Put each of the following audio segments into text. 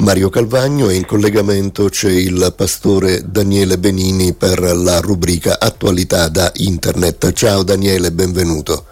Mario Calvagno e in collegamento c'è il pastore Daniele Benini per la rubrica Attualità da Internet. Ciao Daniele, benvenuto.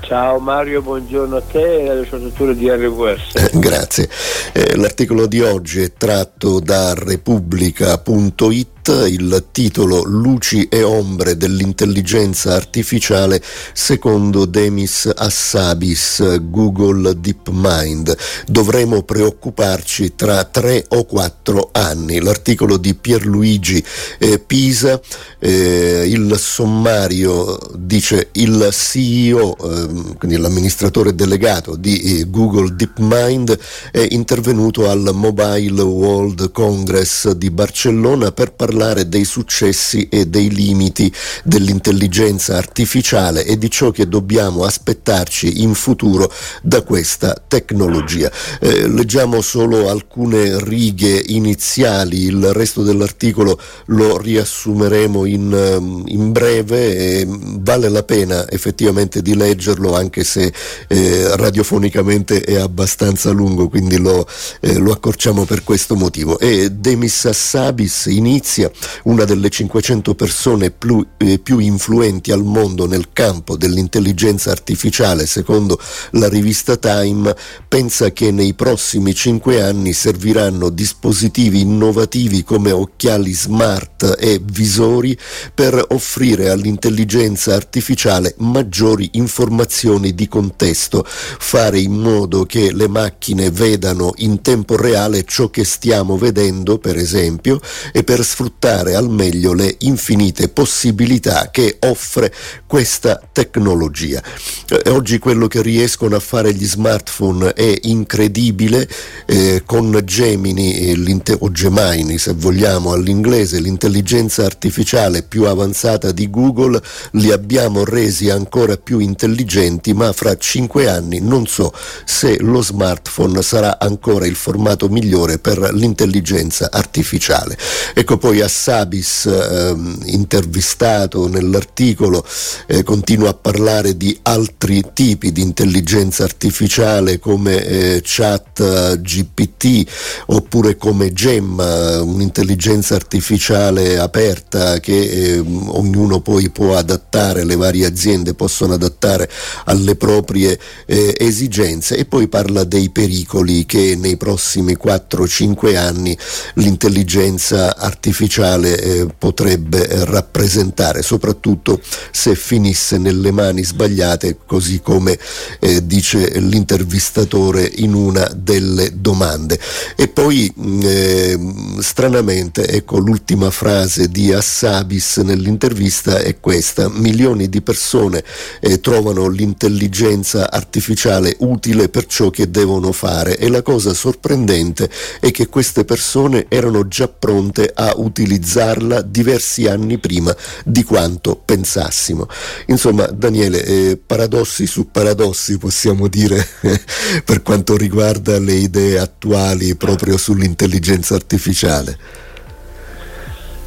Ciao Mario, buongiorno a te e alle ascoltatori di RWS. Eh, grazie. Eh, l'articolo di oggi è tratto da Repubblica.it il titolo Luci e ombre dell'intelligenza artificiale secondo Demis Assabis, Google DeepMind. Dovremo preoccuparci tra tre o quattro anni. L'articolo di Pierluigi eh, Pisa, eh, il sommario dice il CEO, eh, quindi l'amministratore delegato di eh, Google DeepMind, è intervenuto al Mobile World Congress di Barcellona per parlare parlare dei successi e dei limiti dell'intelligenza artificiale e di ciò che dobbiamo aspettarci in futuro da questa tecnologia. Eh, leggiamo solo alcune righe iniziali, il resto dell'articolo lo riassumeremo in, ehm, in breve e vale la pena effettivamente di leggerlo anche se eh, radiofonicamente è abbastanza lungo, quindi lo, eh, lo accorciamo per questo motivo. E Demis Assabis inizia Tunisia, una delle 500 persone più, eh, più influenti al mondo nel campo dell'intelligenza artificiale, secondo la rivista Time, pensa che nei prossimi cinque anni serviranno dispositivi innovativi come occhiali smart e visori per offrire all'intelligenza artificiale maggiori informazioni di contesto, fare in modo che le macchine vedano in tempo reale ciò che stiamo vedendo, per esempio, e per sfruttare sfruttare al meglio le infinite possibilità che offre questa tecnologia. Eh, oggi quello che riescono a fare gli smartphone è incredibile, eh, con Gemini o Gemini se vogliamo all'inglese, l'intelligenza artificiale più avanzata di Google, li abbiamo resi ancora più intelligenti, ma fra cinque anni non so se lo smartphone sarà ancora il formato migliore per l'intelligenza artificiale. Ecco poi Assabis, eh, intervistato nell'articolo, eh, continua a parlare di altri tipi di intelligenza artificiale come eh, chat GPT oppure come Gemma, un'intelligenza artificiale aperta che ehm, ognuno poi può adattare, le varie aziende possono adattare alle proprie eh, esigenze. E poi parla dei pericoli che nei prossimi 4-5 anni l'intelligenza artificiale sociale eh, potrebbe rappresentare, soprattutto se finisse nelle mani sbagliate, così come eh, dice l'intervistatore in una delle domande. E poi mm, eh, stranamente, ecco l'ultima frase di Assabis nell'intervista è questa, milioni di persone eh, trovano l'intelligenza artificiale utile per ciò che devono fare e la cosa sorprendente è che queste persone erano già pronte a utilizzare utilizzarla diversi anni prima di quanto pensassimo. Insomma, Daniele, eh, paradossi su paradossi possiamo dire per quanto riguarda le idee attuali proprio sull'intelligenza artificiale.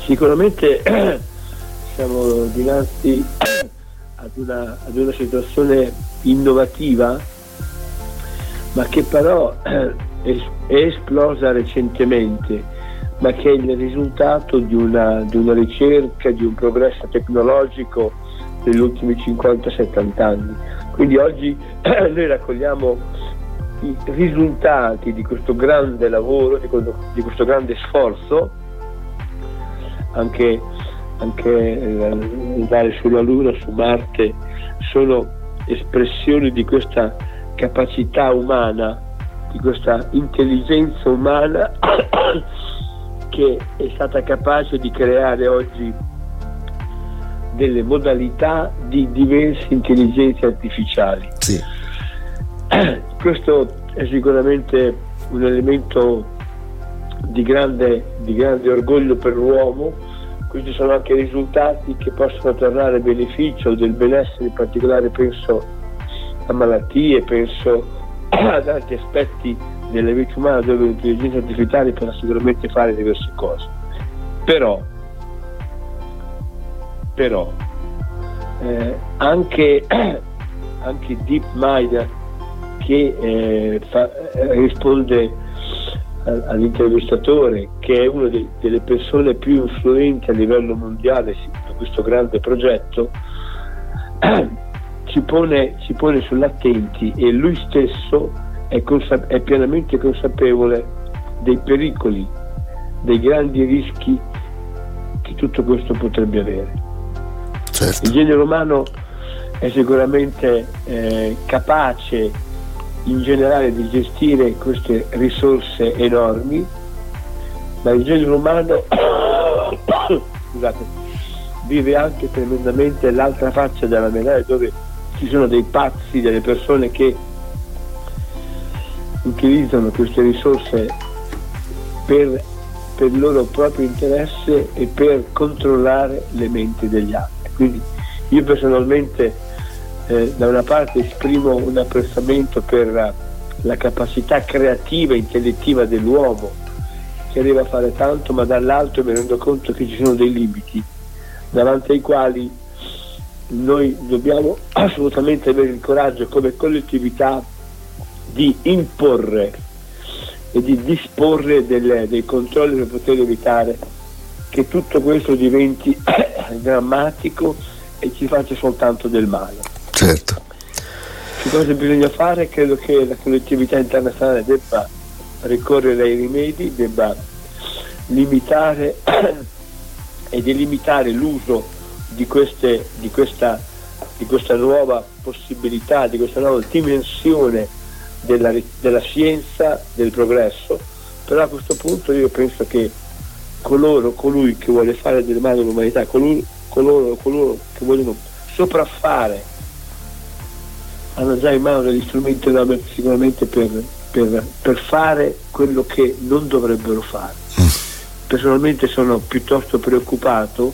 Sicuramente siamo dinanzi ad una, ad una situazione innovativa, ma che però è esplosa recentemente ma che è il risultato di una, di una ricerca, di un progresso tecnologico degli ultimi 50-70 anni. Quindi oggi noi raccogliamo i risultati di questo grande lavoro, di questo, grande sforzo, anche, anche andare sulla Luna, su Marte, sono espressioni di questa capacità umana, di questa intelligenza umana che è stata capace di creare oggi delle modalità di diverse intelligenze artificiali. Sì. Questo è sicuramente un elemento di grande, di grande orgoglio per l'uomo, questi sono anche risultati che possono tornare a beneficio del benessere, in particolare penso a malattie, penso ad altri aspetti nella vita umana dove l'intelligenza artificiale potrà sicuramente fare diverse cose. Però, però eh, anche, anche DeepMind che eh, fa, eh, risponde all'intervistatore che è una de, delle persone più influenti a livello mondiale su questo grande progetto, ci pone, ci pone sull'attenti e lui stesso è, consa- è pienamente consapevole dei pericoli, dei grandi rischi che tutto questo potrebbe avere. Certo. Il genere umano è sicuramente eh, capace in generale di gestire queste risorse enormi, ma il genere umano scusate, vive anche tremendamente l'altra faccia della medaglia dove ci sono dei pazzi, delle persone che utilizzano queste risorse per, per il loro proprio interesse e per controllare le menti degli altri. Quindi io personalmente eh, da una parte esprimo un apprezzamento per la capacità creativa e intellettiva dell'uomo che arriva a fare tanto, ma dall'altro mi rendo conto che ci sono dei limiti davanti ai quali noi dobbiamo assolutamente avere il coraggio come collettività di imporre e di disporre delle, dei controlli per poter evitare che tutto questo diventi drammatico e ci faccia soltanto del male. Certo. Che cosa bisogna fare? Credo che la collettività internazionale debba ricorrere ai rimedi, debba limitare e delimitare l'uso di, queste, di, questa, di questa nuova possibilità, di questa nuova dimensione della, della scienza, del progresso, però a questo punto io penso che coloro, colui che vuole fare del male all'umanità, coloro, coloro, coloro che vogliono sopraffare hanno già in mano degli strumenti sicuramente per, per, per, fare quello che non dovrebbero fare. Personalmente sono piuttosto preoccupato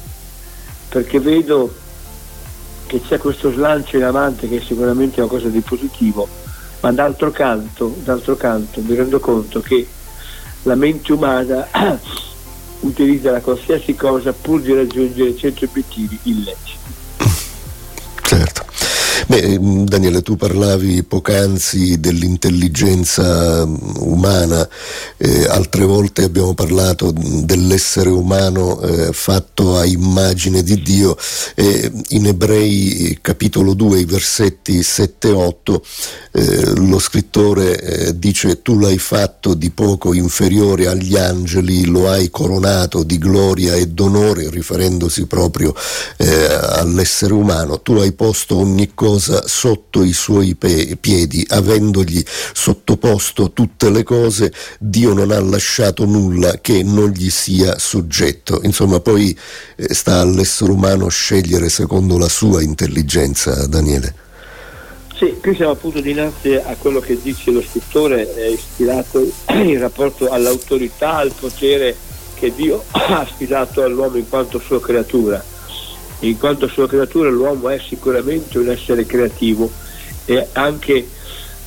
perché vedo che c'è questo slancio in avanti che è sicuramente una cosa di positivo, ma d'altro canto, d'altro canto mi rendo conto che la mente umana utilizza la qualsiasi cosa pur di raggiungere certi obiettivi illeciti. Certo. Beh, mm, Daniele, tu parlavi poc'anzi dell'intelligenza mm, umana, eh, altre volte abbiamo parlato dell'essere umano eh, fatto a immagine di Dio. Eh, in Ebrei capitolo 2, i versetti 7 e 8, eh, lo scrittore eh, dice tu l'hai fatto di poco inferiore agli angeli, lo hai coronato di gloria e d'onore, riferendosi proprio eh, all'essere umano, tu hai posto ogni cosa cosa sotto i suoi pe- piedi, avendogli sottoposto tutte le cose, Dio non ha lasciato nulla che non gli sia soggetto. Insomma, poi eh, sta all'essere umano scegliere secondo la sua intelligenza, Daniele. Sì, qui siamo appunto dinanzi a quello che dice lo scrittore, è ispirato in rapporto all'autorità, al potere che Dio ha affidato all'uomo in quanto sua creatura in quanto sua creatura l'uomo è sicuramente un essere creativo e anche,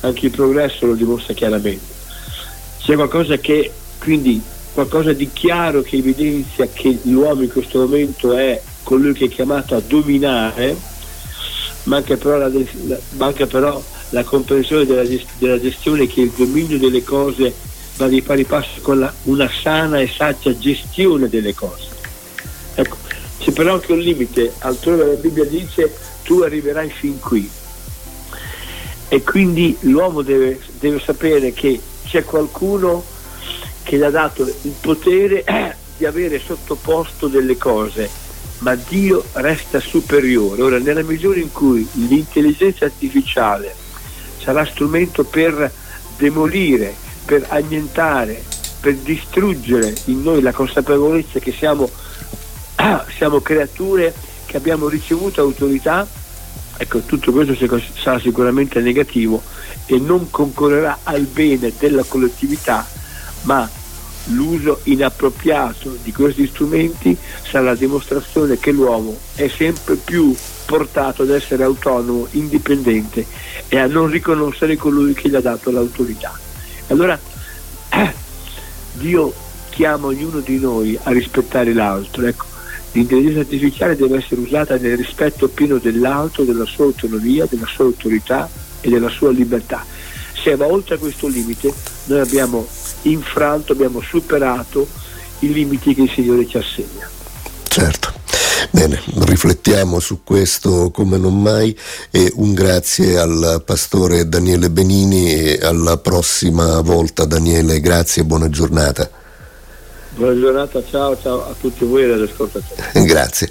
anche il progresso lo dimostra chiaramente. C'è qualcosa che quindi qualcosa di chiaro che evidenzia che l'uomo in questo momento è colui che è chiamato a dominare, manca però la, manca però la comprensione della, della, gestione che il dominio delle cose va di pari passo con la, una sana e saggia gestione delle cose. Ecco, c'è però anche un limite, altrove la Bibbia dice tu arriverai fin qui. E quindi l'uomo deve, deve sapere che c'è qualcuno che gli ha dato il potere di avere sottoposto delle cose, ma Dio resta superiore. Ora, nella misura in cui l'intelligenza artificiale sarà strumento per demolire, per annientare, per distruggere in noi la consapevolezza che siamo siamo creature che abbiamo ricevuto autorità, ecco tutto questo sarà sicuramente negativo e non concorrerà al bene della collettività, ma l'uso inappropriato di questi strumenti sarà la dimostrazione che l'uomo è sempre più portato ad essere autonomo, indipendente e a non riconoscere colui che gli ha dato l'autorità. Allora eh, Dio chiama ognuno di noi a rispettare l'altro. Ecco, L'intelligenza artificiale deve essere usata nel rispetto pieno dell'altro, della sua autonomia, della sua autorità e della sua libertà. Se va oltre questo limite noi abbiamo infranto, abbiamo superato i limiti che il Signore ci assegna. Certo. Bene, riflettiamo su questo come non mai e un grazie al pastore Daniele Benini e alla prossima volta Daniele, grazie e buona giornata. Buona giornata, ciao, ciao a tutti voi e agli ascoltatori. Grazie.